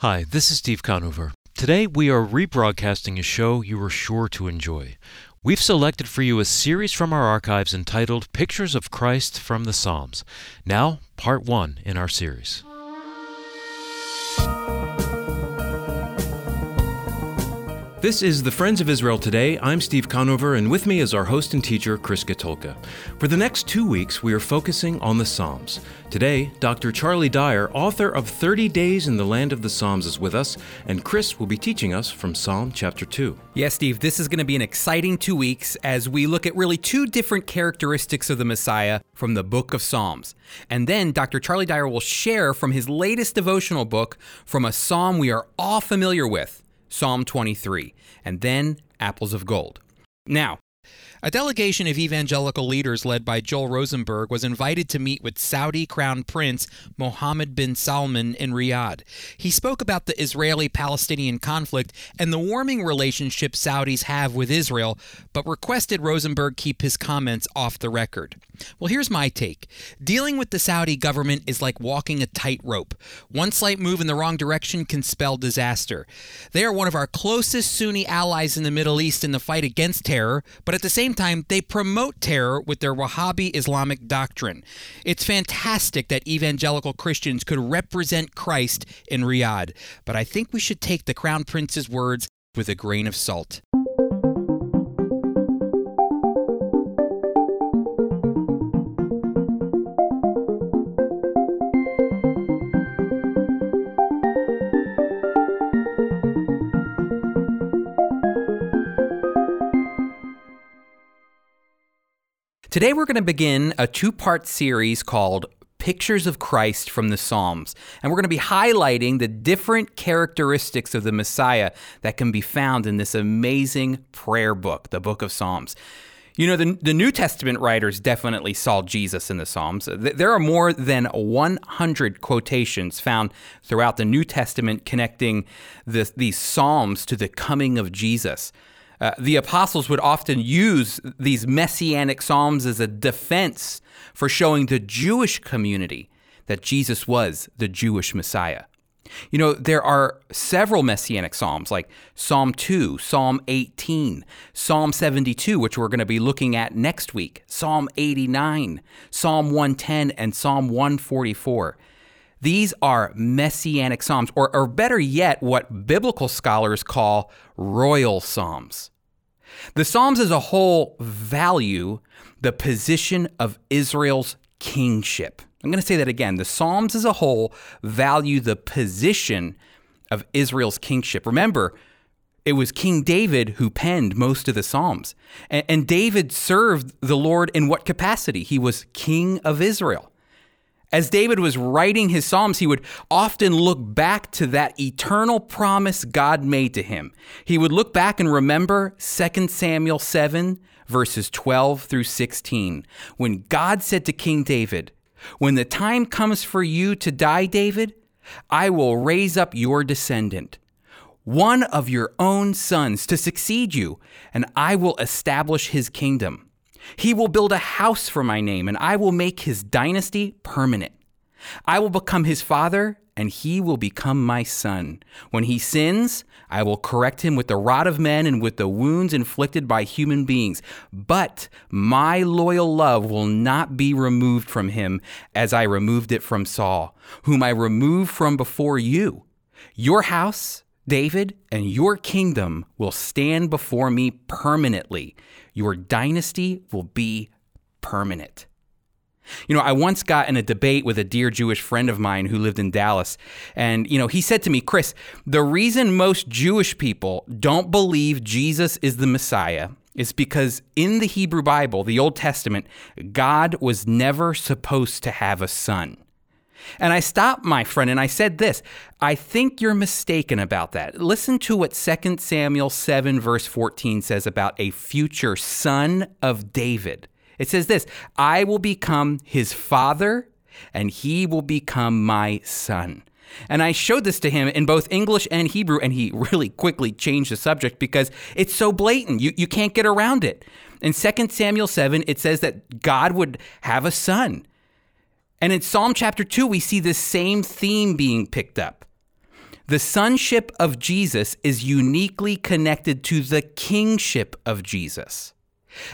Hi, this is Steve Conover. Today we are rebroadcasting a show you are sure to enjoy. We've selected for you a series from our archives entitled Pictures of Christ from the Psalms. Now, part one in our series. This is the Friends of Israel Today. I'm Steve Conover, and with me is our host and teacher, Chris Katulka. For the next two weeks, we are focusing on the Psalms. Today, Dr. Charlie Dyer, author of 30 Days in the Land of the Psalms, is with us, and Chris will be teaching us from Psalm chapter 2. Yes, Steve, this is going to be an exciting two weeks as we look at really two different characteristics of the Messiah from the book of Psalms. And then Dr. Charlie Dyer will share from his latest devotional book from a psalm we are all familiar with. Psalm 23, and then Apples of Gold. Now, a delegation of evangelical leaders led by Joel Rosenberg was invited to meet with Saudi Crown Prince Mohammed bin Salman in Riyadh. He spoke about the Israeli Palestinian conflict and the warming relationship Saudis have with Israel, but requested Rosenberg keep his comments off the record. Well, here's my take. Dealing with the Saudi government is like walking a tightrope. One slight move in the wrong direction can spell disaster. They are one of our closest Sunni allies in the Middle East in the fight against terror, but at the same time, they promote terror with their Wahhabi Islamic doctrine. It's fantastic that evangelical Christians could represent Christ in Riyadh, but I think we should take the Crown Prince's words with a grain of salt. Today, we're going to begin a two part series called Pictures of Christ from the Psalms. And we're going to be highlighting the different characteristics of the Messiah that can be found in this amazing prayer book, the book of Psalms. You know, the, the New Testament writers definitely saw Jesus in the Psalms. There are more than 100 quotations found throughout the New Testament connecting the, these Psalms to the coming of Jesus. Uh, the apostles would often use these messianic psalms as a defense for showing the Jewish community that Jesus was the Jewish Messiah. You know, there are several messianic psalms like Psalm 2, Psalm 18, Psalm 72, which we're going to be looking at next week, Psalm 89, Psalm 110, and Psalm 144. These are messianic psalms, or, or better yet, what biblical scholars call royal psalms. The Psalms as a whole value the position of Israel's kingship. I'm going to say that again. The Psalms as a whole value the position of Israel's kingship. Remember, it was King David who penned most of the Psalms. And, and David served the Lord in what capacity? He was king of Israel. As David was writing his Psalms, he would often look back to that eternal promise God made to him. He would look back and remember 2 Samuel 7, verses 12 through 16, when God said to King David, When the time comes for you to die, David, I will raise up your descendant, one of your own sons, to succeed you, and I will establish his kingdom. He will build a house for my name, and I will make his dynasty permanent. I will become his father, and he will become my son. When he sins, I will correct him with the rod of men and with the wounds inflicted by human beings. But my loyal love will not be removed from him as I removed it from Saul, whom I removed from before you. Your house, David, and your kingdom will stand before me permanently. Your dynasty will be permanent. You know, I once got in a debate with a dear Jewish friend of mine who lived in Dallas. And, you know, he said to me, Chris, the reason most Jewish people don't believe Jesus is the Messiah is because in the Hebrew Bible, the Old Testament, God was never supposed to have a son. And I stopped my friend and I said this I think you're mistaken about that. Listen to what 2 Samuel 7, verse 14 says about a future son of David. It says this I will become his father, and he will become my son. And I showed this to him in both English and Hebrew, and he really quickly changed the subject because it's so blatant. You, you can't get around it. In 2 Samuel 7, it says that God would have a son. And in Psalm chapter 2, we see this same theme being picked up. The sonship of Jesus is uniquely connected to the kingship of Jesus.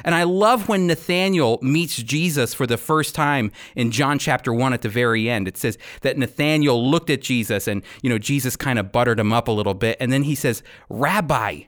And I love when Nathanael meets Jesus for the first time in John chapter 1 at the very end. It says that Nathanael looked at Jesus and, you know, Jesus kind of buttered him up a little bit. And then he says, Rabbi,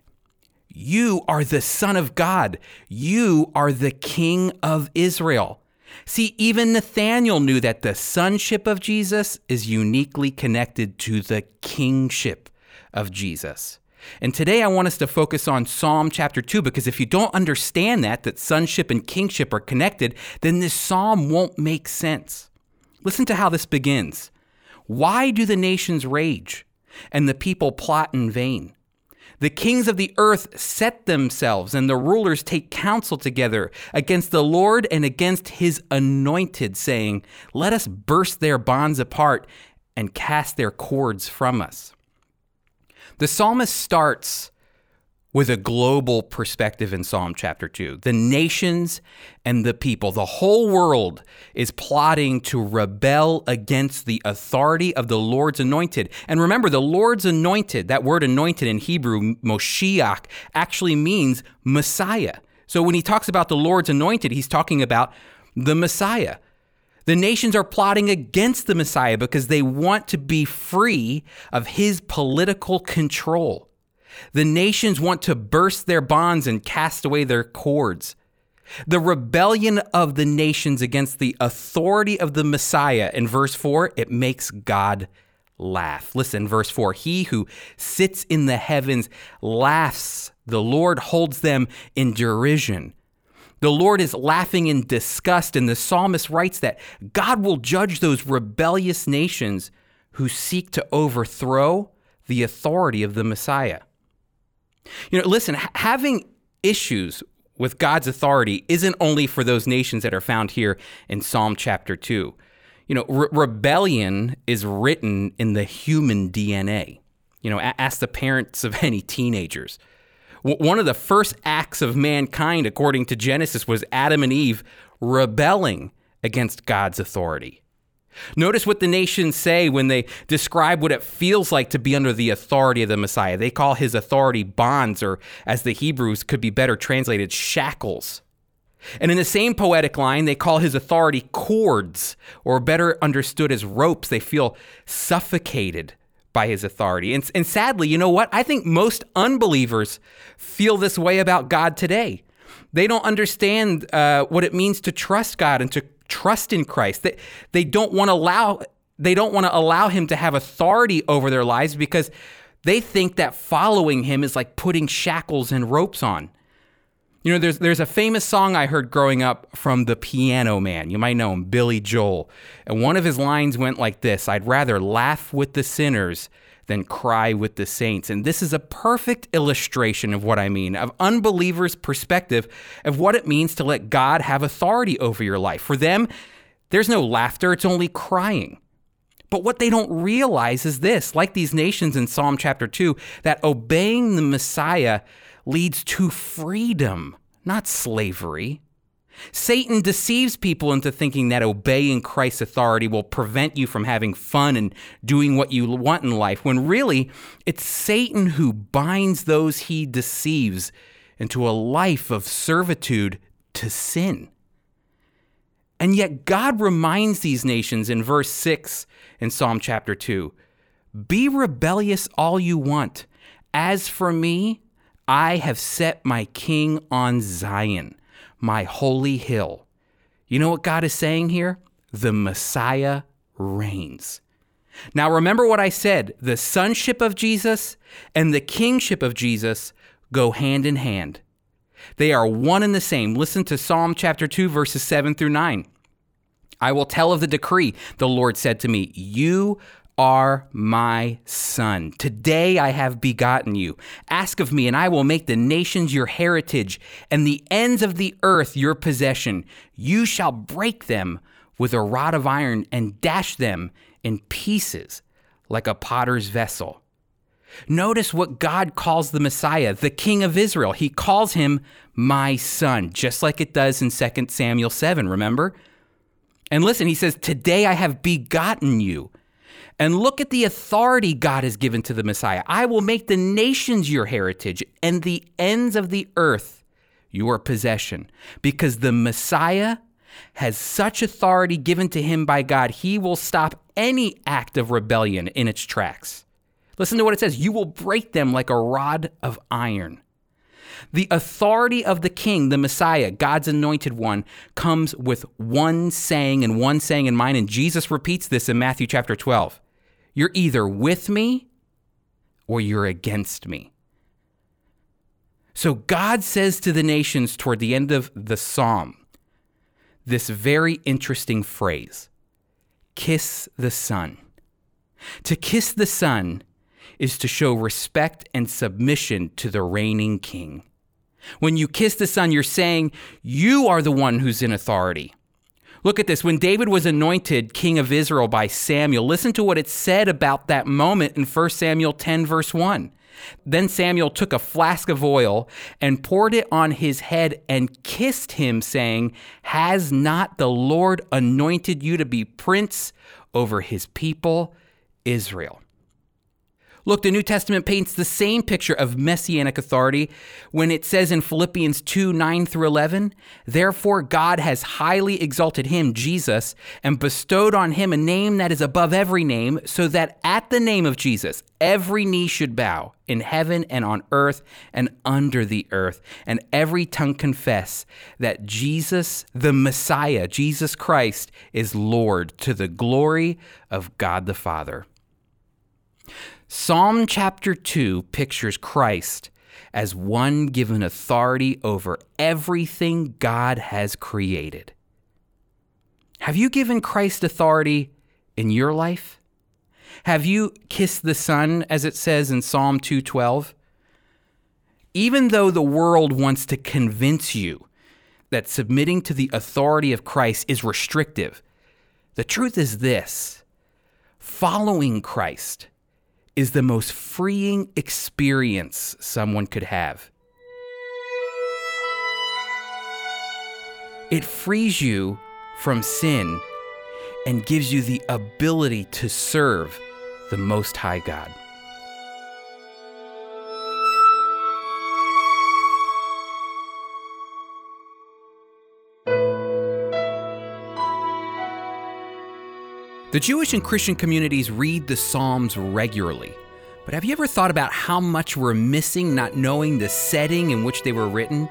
you are the Son of God. You are the King of Israel. See, even Nathanael knew that the sonship of Jesus is uniquely connected to the kingship of Jesus. And today I want us to focus on Psalm chapter 2 because if you don't understand that, that sonship and kingship are connected, then this psalm won't make sense. Listen to how this begins. Why do the nations rage and the people plot in vain? The kings of the earth set themselves, and the rulers take counsel together against the Lord and against his anointed, saying, Let us burst their bonds apart and cast their cords from us. The psalmist starts with a global perspective in Psalm chapter 2. The nations and the people, the whole world is plotting to rebel against the authority of the Lord's anointed. And remember, the Lord's anointed, that word anointed in Hebrew, Moshiach, actually means Messiah. So when he talks about the Lord's anointed, he's talking about the Messiah. The nations are plotting against the Messiah because they want to be free of his political control. The nations want to burst their bonds and cast away their cords. The rebellion of the nations against the authority of the Messiah in verse 4, it makes God laugh. Listen, verse 4 He who sits in the heavens laughs, the Lord holds them in derision. The Lord is laughing in disgust, and the psalmist writes that God will judge those rebellious nations who seek to overthrow the authority of the Messiah. You know, listen, having issues with God's authority isn't only for those nations that are found here in Psalm chapter 2. You know, re- rebellion is written in the human DNA. You know, ask the parents of any teenagers. One of the first acts of mankind, according to Genesis, was Adam and Eve rebelling against God's authority. Notice what the nations say when they describe what it feels like to be under the authority of the Messiah. They call his authority bonds, or as the Hebrews could be better translated, shackles. And in the same poetic line, they call his authority cords, or better understood as ropes. They feel suffocated by his authority. And, and sadly, you know what? I think most unbelievers feel this way about God today. They don't understand uh, what it means to trust God and to trust in Christ. They, they don't want to allow they don't want to allow him to have authority over their lives because they think that following him is like putting shackles and ropes on. You know, there's there's a famous song I heard growing up from the Piano Man. You might know him, Billy Joel. And one of his lines went like this: "I'd rather laugh with the sinners than cry with the saints." And this is a perfect illustration of what I mean, of unbelievers' perspective of what it means to let God have authority over your life. For them, there's no laughter, it's only crying. But what they don't realize is this, like these nations in Psalm chapter 2, that obeying the Messiah leads to freedom, not slavery. Satan deceives people into thinking that obeying Christ's authority will prevent you from having fun and doing what you want in life, when really it's Satan who binds those he deceives into a life of servitude to sin. And yet, God reminds these nations in verse 6 in Psalm chapter 2 Be rebellious all you want. As for me, I have set my king on Zion, my holy hill. You know what God is saying here? The Messiah reigns. Now, remember what I said the sonship of Jesus and the kingship of Jesus go hand in hand. They are one and the same. Listen to Psalm chapter 2, verses 7 through 9. I will tell of the decree. The Lord said to me, You are my son. Today I have begotten you. Ask of me, and I will make the nations your heritage, and the ends of the earth your possession. You shall break them with a rod of iron and dash them in pieces like a potter's vessel. Notice what God calls the Messiah, the King of Israel. He calls him my son, just like it does in 2 Samuel 7, remember? And listen, he says, Today I have begotten you. And look at the authority God has given to the Messiah. I will make the nations your heritage and the ends of the earth your possession. Because the Messiah has such authority given to him by God, he will stop any act of rebellion in its tracks. Listen to what it says You will break them like a rod of iron. The authority of the king, the Messiah, God's anointed one, comes with one saying and one saying in mind. And Jesus repeats this in Matthew chapter 12. You're either with me or you're against me. So God says to the nations toward the end of the psalm this very interesting phrase kiss the Son. To kiss the Son is to show respect and submission to the reigning king. When you kiss the Son, you're saying, You are the one who's in authority. Look at this. When David was anointed king of Israel by Samuel, listen to what it said about that moment in 1 Samuel 10, verse 1. Then Samuel took a flask of oil and poured it on his head and kissed him, saying, Has not the Lord anointed you to be prince over his people, Israel? Look, the New Testament paints the same picture of messianic authority when it says in Philippians 2 9 through 11, Therefore God has highly exalted him, Jesus, and bestowed on him a name that is above every name, so that at the name of Jesus every knee should bow in heaven and on earth and under the earth, and every tongue confess that Jesus, the Messiah, Jesus Christ, is Lord to the glory of God the Father. Psalm chapter 2 pictures Christ as one given authority over everything God has created. Have you given Christ authority in your life? Have you kissed the Son as it says in Psalm 212? Even though the world wants to convince you that submitting to the authority of Christ is restrictive, the truth is this following Christ is the most freeing experience someone could have. It frees you from sin and gives you the ability to serve the Most High God. The Jewish and Christian communities read the Psalms regularly. But have you ever thought about how much we're missing not knowing the setting in which they were written?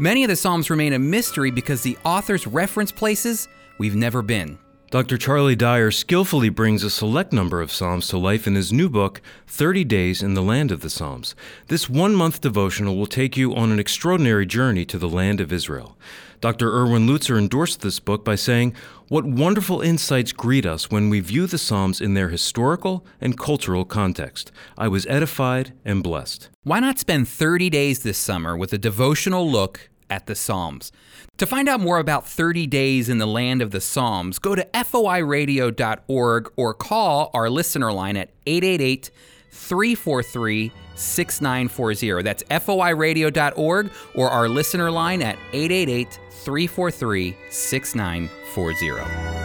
Many of the Psalms remain a mystery because the authors reference places we've never been. Dr. Charlie Dyer skillfully brings a select number of Psalms to life in his new book, 30 Days in the Land of the Psalms. This one month devotional will take you on an extraordinary journey to the land of Israel. Dr. Erwin Lutzer endorsed this book by saying, What wonderful insights greet us when we view the Psalms in their historical and cultural context. I was edified and blessed. Why not spend 30 days this summer with a devotional look at the Psalms? To find out more about 30 Days in the Land of the Psalms, go to foiradio.org or call our listener line at 888 343 6940. That's foiradio.org or our listener line at 888 343 6940.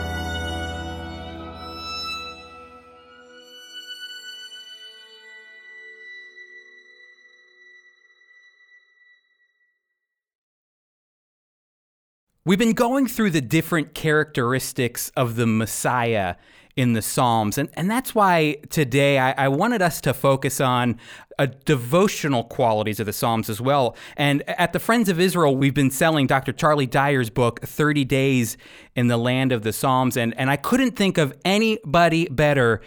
We've been going through the different characteristics of the Messiah in the Psalms. And, and that's why today I, I wanted us to focus on a devotional qualities of the Psalms as well. And at the Friends of Israel, we've been selling Dr. Charlie Dyer's book, 30 Days in the Land of the Psalms. And, and I couldn't think of anybody better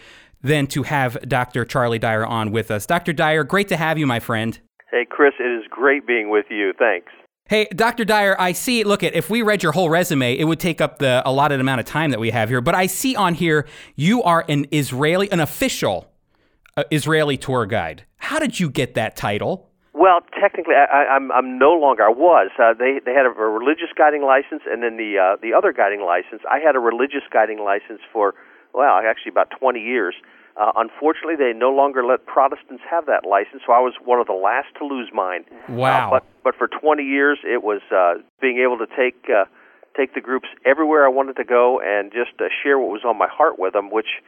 than to have Dr. Charlie Dyer on with us. Dr. Dyer, great to have you, my friend. Hey, Chris, it is great being with you. Thanks. Hey, Dr. Dyer, I see. Look at if we read your whole resume, it would take up the allotted amount of time that we have here. But I see on here you are an Israeli, an official uh, Israeli tour guide. How did you get that title? Well, technically, I, am I'm, I'm no longer. I was. Uh, they they had a, a religious guiding license, and then the uh, the other guiding license. I had a religious guiding license for well, actually about 20 years. Uh, unfortunately, they no longer let Protestants have that license, so I was one of the last to lose mine. Wow! Uh, but but for 20 years, it was uh, being able to take uh, take the groups everywhere I wanted to go and just uh, share what was on my heart with them, which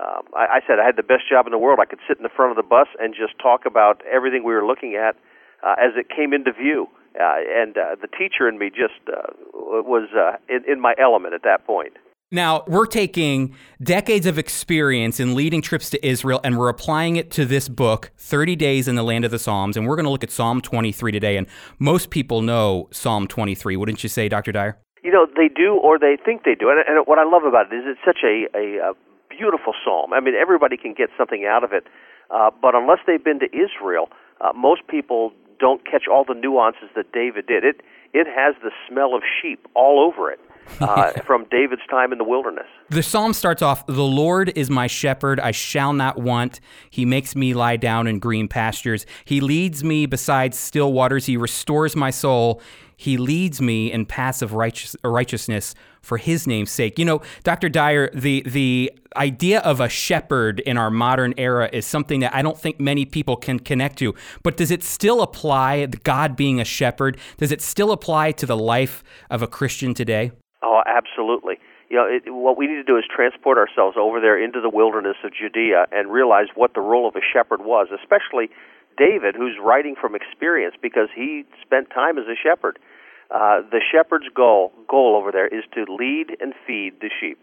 um, I, I said I had the best job in the world. I could sit in the front of the bus and just talk about everything we were looking at uh, as it came into view. Uh, and uh, the teacher in me just uh, was uh, in, in my element at that point. Now, we're taking decades of experience in leading trips to Israel and we're applying it to this book, 30 Days in the Land of the Psalms. And we're going to look at Psalm 23 today. And most people know Psalm 23, wouldn't you say, Dr. Dyer? You know, they do or they think they do. And, and what I love about it is it's such a, a, a beautiful psalm. I mean, everybody can get something out of it. Uh, but unless they've been to Israel, uh, most people don't catch all the nuances that David did. It, it has the smell of sheep all over it uh, from David's time in the wilderness. The psalm starts off The Lord is my shepherd, I shall not want. He makes me lie down in green pastures. He leads me beside still waters. He restores my soul. He leads me in paths of righteous, righteousness for his name's sake. You know, Dr. Dyer, the the idea of a shepherd in our modern era is something that I don't think many people can connect to. But does it still apply, God being a shepherd, does it still apply to the life of a Christian today? Oh, absolutely. You know, it, what we need to do is transport ourselves over there into the wilderness of Judea and realize what the role of a shepherd was, especially David, who's writing from experience because he spent time as a shepherd. Uh, the shepherd's goal goal over there is to lead and feed the sheep,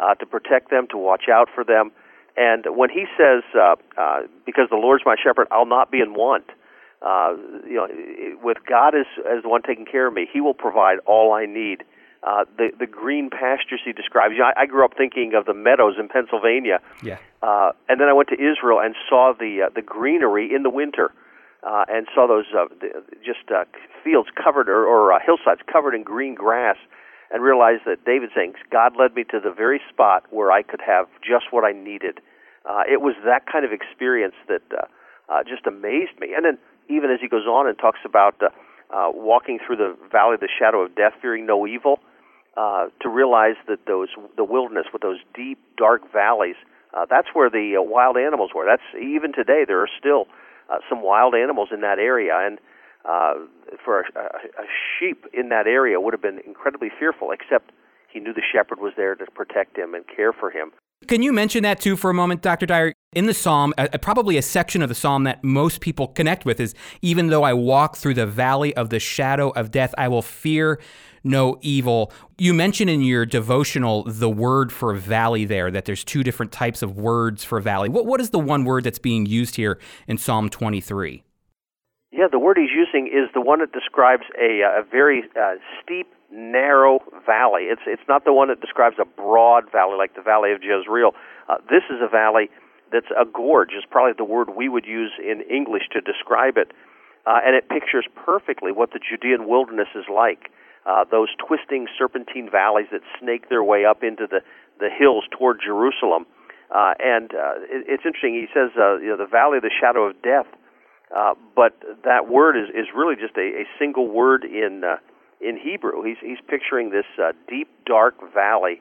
uh, to protect them, to watch out for them. And when he says, uh, uh, "Because the Lord's my shepherd, I'll not be in want," uh, you know, with God as as the one taking care of me, He will provide all I need uh, the the green pastures he describes. You know, I, I grew up thinking of the meadows in Pennsylvania. Yeah. Uh, and then I went to Israel and saw the uh, the greenery in the winter, uh, and saw those uh, the, just uh, fields covered or, or uh, hillsides covered in green grass, and realized that David saying God led me to the very spot where I could have just what I needed. Uh, it was that kind of experience that uh, uh, just amazed me. And then even as he goes on and talks about uh, uh, walking through the valley of the shadow of death, fearing no evil uh, to realize that those the wilderness with those deep dark valleys uh, that's where the uh, wild animals were. That's even today there are still uh, some wild animals in that area. And uh, for a, a, a sheep in that area would have been incredibly fearful except he knew the shepherd was there to protect him and care for him can you mention that too for a moment, Dr. Dyer? In the psalm, probably a section of the psalm that most people connect with is even though I walk through the valley of the shadow of death, I will fear no evil. You mentioned in your devotional the word for valley there, that there's two different types of words for valley. What, what is the one word that's being used here in Psalm 23? Yeah, the word he's using is the one that describes a, a very uh, steep, narrow valley. It's it's not the one that describes a broad valley like the Valley of Jezreel. Uh, this is a valley that's a gorge. Is probably the word we would use in English to describe it, uh, and it pictures perfectly what the Judean wilderness is like uh, those twisting serpentine valleys that snake their way up into the, the hills toward Jerusalem. Uh, and uh, it, it's interesting. He says, uh, you know, the valley of the shadow of death. Uh, but that word is, is really just a, a single word in uh, in Hebrew. He's he's picturing this uh, deep, dark valley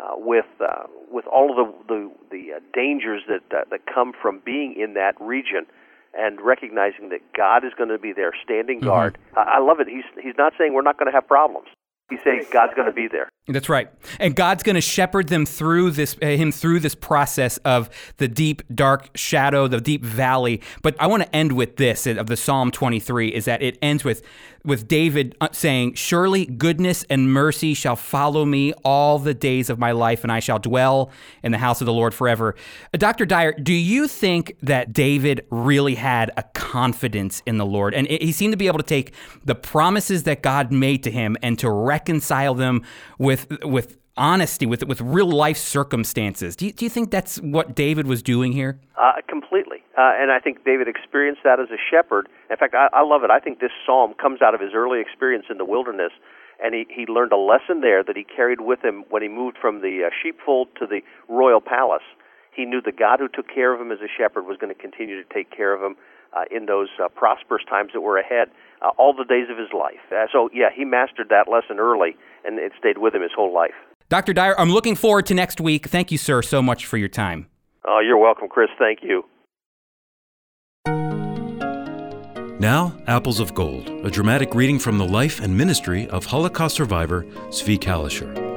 uh, with uh, with all of the the, the uh, dangers that uh, that come from being in that region and recognizing that God is going to be there, standing mm-hmm. guard. Mm-hmm. I, I love it. He's he's not saying we're not going to have problems. He's saying God's going to be there. That's right, and God's going to shepherd them through this, uh, him through this process of the deep, dark shadow, the deep valley. But I want to end with this of the Psalm 23 is that it ends with with David uh, saying, Surely goodness and mercy shall follow me all the days of my life, and I shall dwell in the house of the Lord forever. Uh, Dr. Dyer, do you think that David really had a confidence in the Lord? And he seemed to be able to take the promises that God made to him and to reconcile them with, with honesty, with, with real life circumstances. Do you, do you think that's what David was doing here? Uh, completely. Uh, and I think David experienced that as a shepherd. In fact, I, I love it. I think this psalm comes out of his early experience in the wilderness, and he, he learned a lesson there that he carried with him when he moved from the uh, sheepfold to the royal palace. He knew the God who took care of him as a shepherd was going to continue to take care of him uh, in those uh, prosperous times that were ahead, uh, all the days of his life. Uh, so, yeah, he mastered that lesson early, and it stayed with him his whole life. Dr. Dyer, I'm looking forward to next week. Thank you, sir, so much for your time. Oh, you're welcome, Chris. Thank you. Now, Apples of Gold, a dramatic reading from the life and ministry of Holocaust survivor Zvi Kalisher.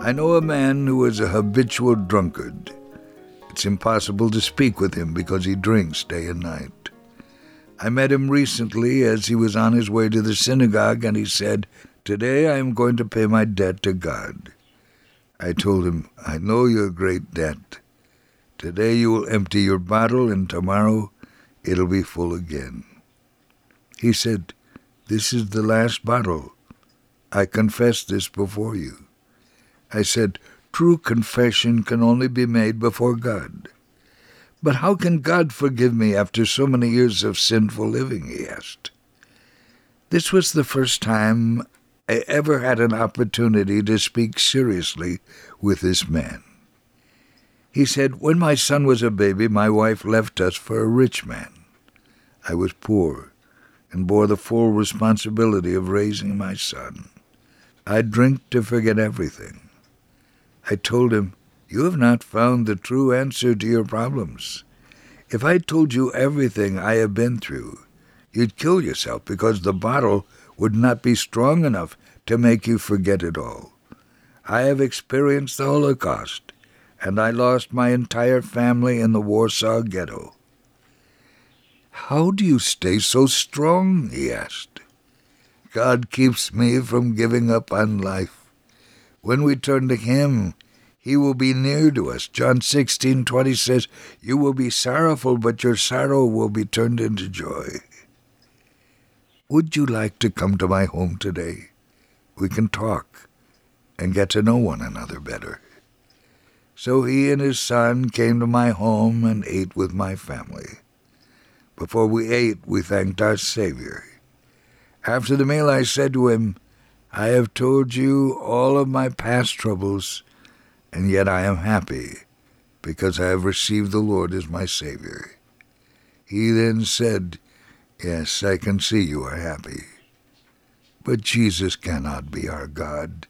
I know a man who is a habitual drunkard. It's impossible to speak with him because he drinks day and night. I met him recently as he was on his way to the synagogue, and he said, Today I am going to pay my debt to God. I told him, I know your great debt. Today you will empty your bottle, and tomorrow it'll be full again. He said, This is the last bottle. I confess this before you. I said, True confession can only be made before God. But how can God forgive me after so many years of sinful living? he asked. This was the first time I ever had an opportunity to speak seriously with this man. He said, When my son was a baby, my wife left us for a rich man. I was poor and bore the full responsibility of raising my son. I drink to forget everything. I told him, You have not found the true answer to your problems. If I told you everything I have been through, you'd kill yourself because the bottle would not be strong enough to make you forget it all. I have experienced the Holocaust, and I lost my entire family in the Warsaw Ghetto. How do you stay so strong? he asked. God keeps me from giving up on life. When we turn to Him, He will be near to us. John sixteen twenty says, You will be sorrowful, but your sorrow will be turned into joy. Would you like to come to my home today? We can talk and get to know one another better. So he and his son came to my home and ate with my family. Before we ate, we thanked our Savior. After the meal, I said to him, I have told you all of my past troubles, and yet I am happy because I have received the Lord as my Savior. He then said, Yes, I can see you are happy. But Jesus cannot be our God.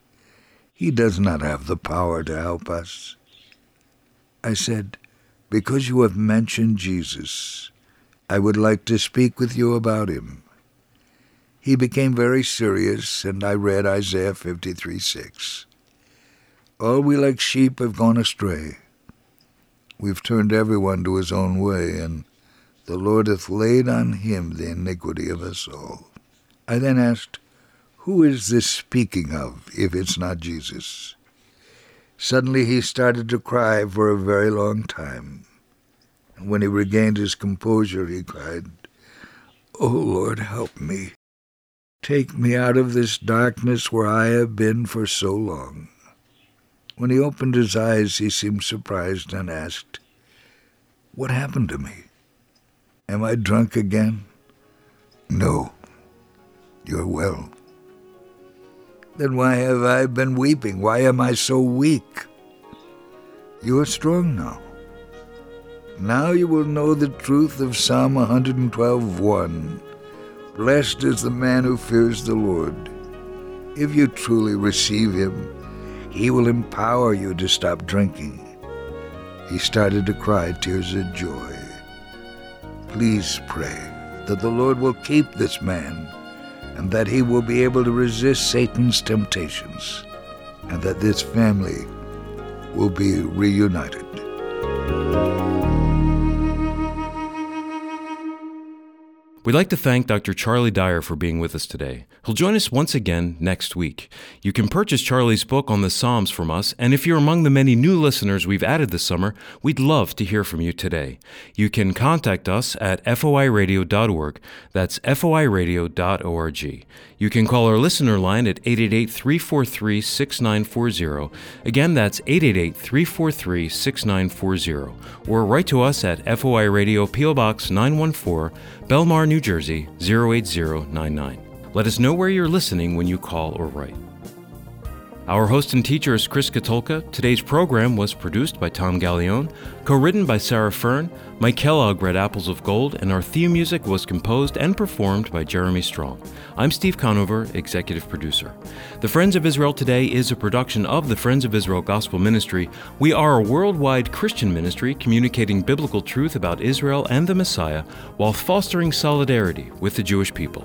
He does not have the power to help us. I said, Because you have mentioned Jesus, I would like to speak with you about him. He became very serious, and I read Isaiah 53 6. All we like sheep have gone astray. We've turned everyone to his own way, and the Lord hath laid on him the iniquity of us all. I then asked, Who is this speaking of, if it's not Jesus? Suddenly he started to cry for a very long time. And when he regained his composure, he cried, oh Lord, help me. Take me out of this darkness where I have been for so long. When he opened his eyes, he seemed surprised and asked, What happened to me? Am I drunk again? No. You're well. Then why have I been weeping? Why am I so weak? You are strong now. Now you will know the truth of Psalm 112:1. Blessed is the man who fears the Lord. If you truly receive him, he will empower you to stop drinking. He started to cry tears of joy. Please pray that the Lord will keep this man and that he will be able to resist Satan's temptations and that this family will be reunited. We'd like to thank Dr. Charlie Dyer for being with us today. He'll join us once again next week. You can purchase Charlie's book on the Psalms from us, and if you're among the many new listeners we've added this summer, we'd love to hear from you today. You can contact us at foiradio.org. That's foiradio.org. You can call our listener line at 888 343 6940. Again, that's 888 343 6940. Or write to us at FOI Radio, P.O. Box 914, Bellmawr, New Jersey 08099. Let us know where you're listening when you call or write. Our host and teacher is Chris Katulka. Today's program was produced by Tom Gallione, co written by Sarah Fern. Mike Kellogg read Apples of Gold, and our theme music was composed and performed by Jeremy Strong. I'm Steve Conover, executive producer. The Friends of Israel Today is a production of the Friends of Israel Gospel Ministry. We are a worldwide Christian ministry communicating biblical truth about Israel and the Messiah while fostering solidarity with the Jewish people.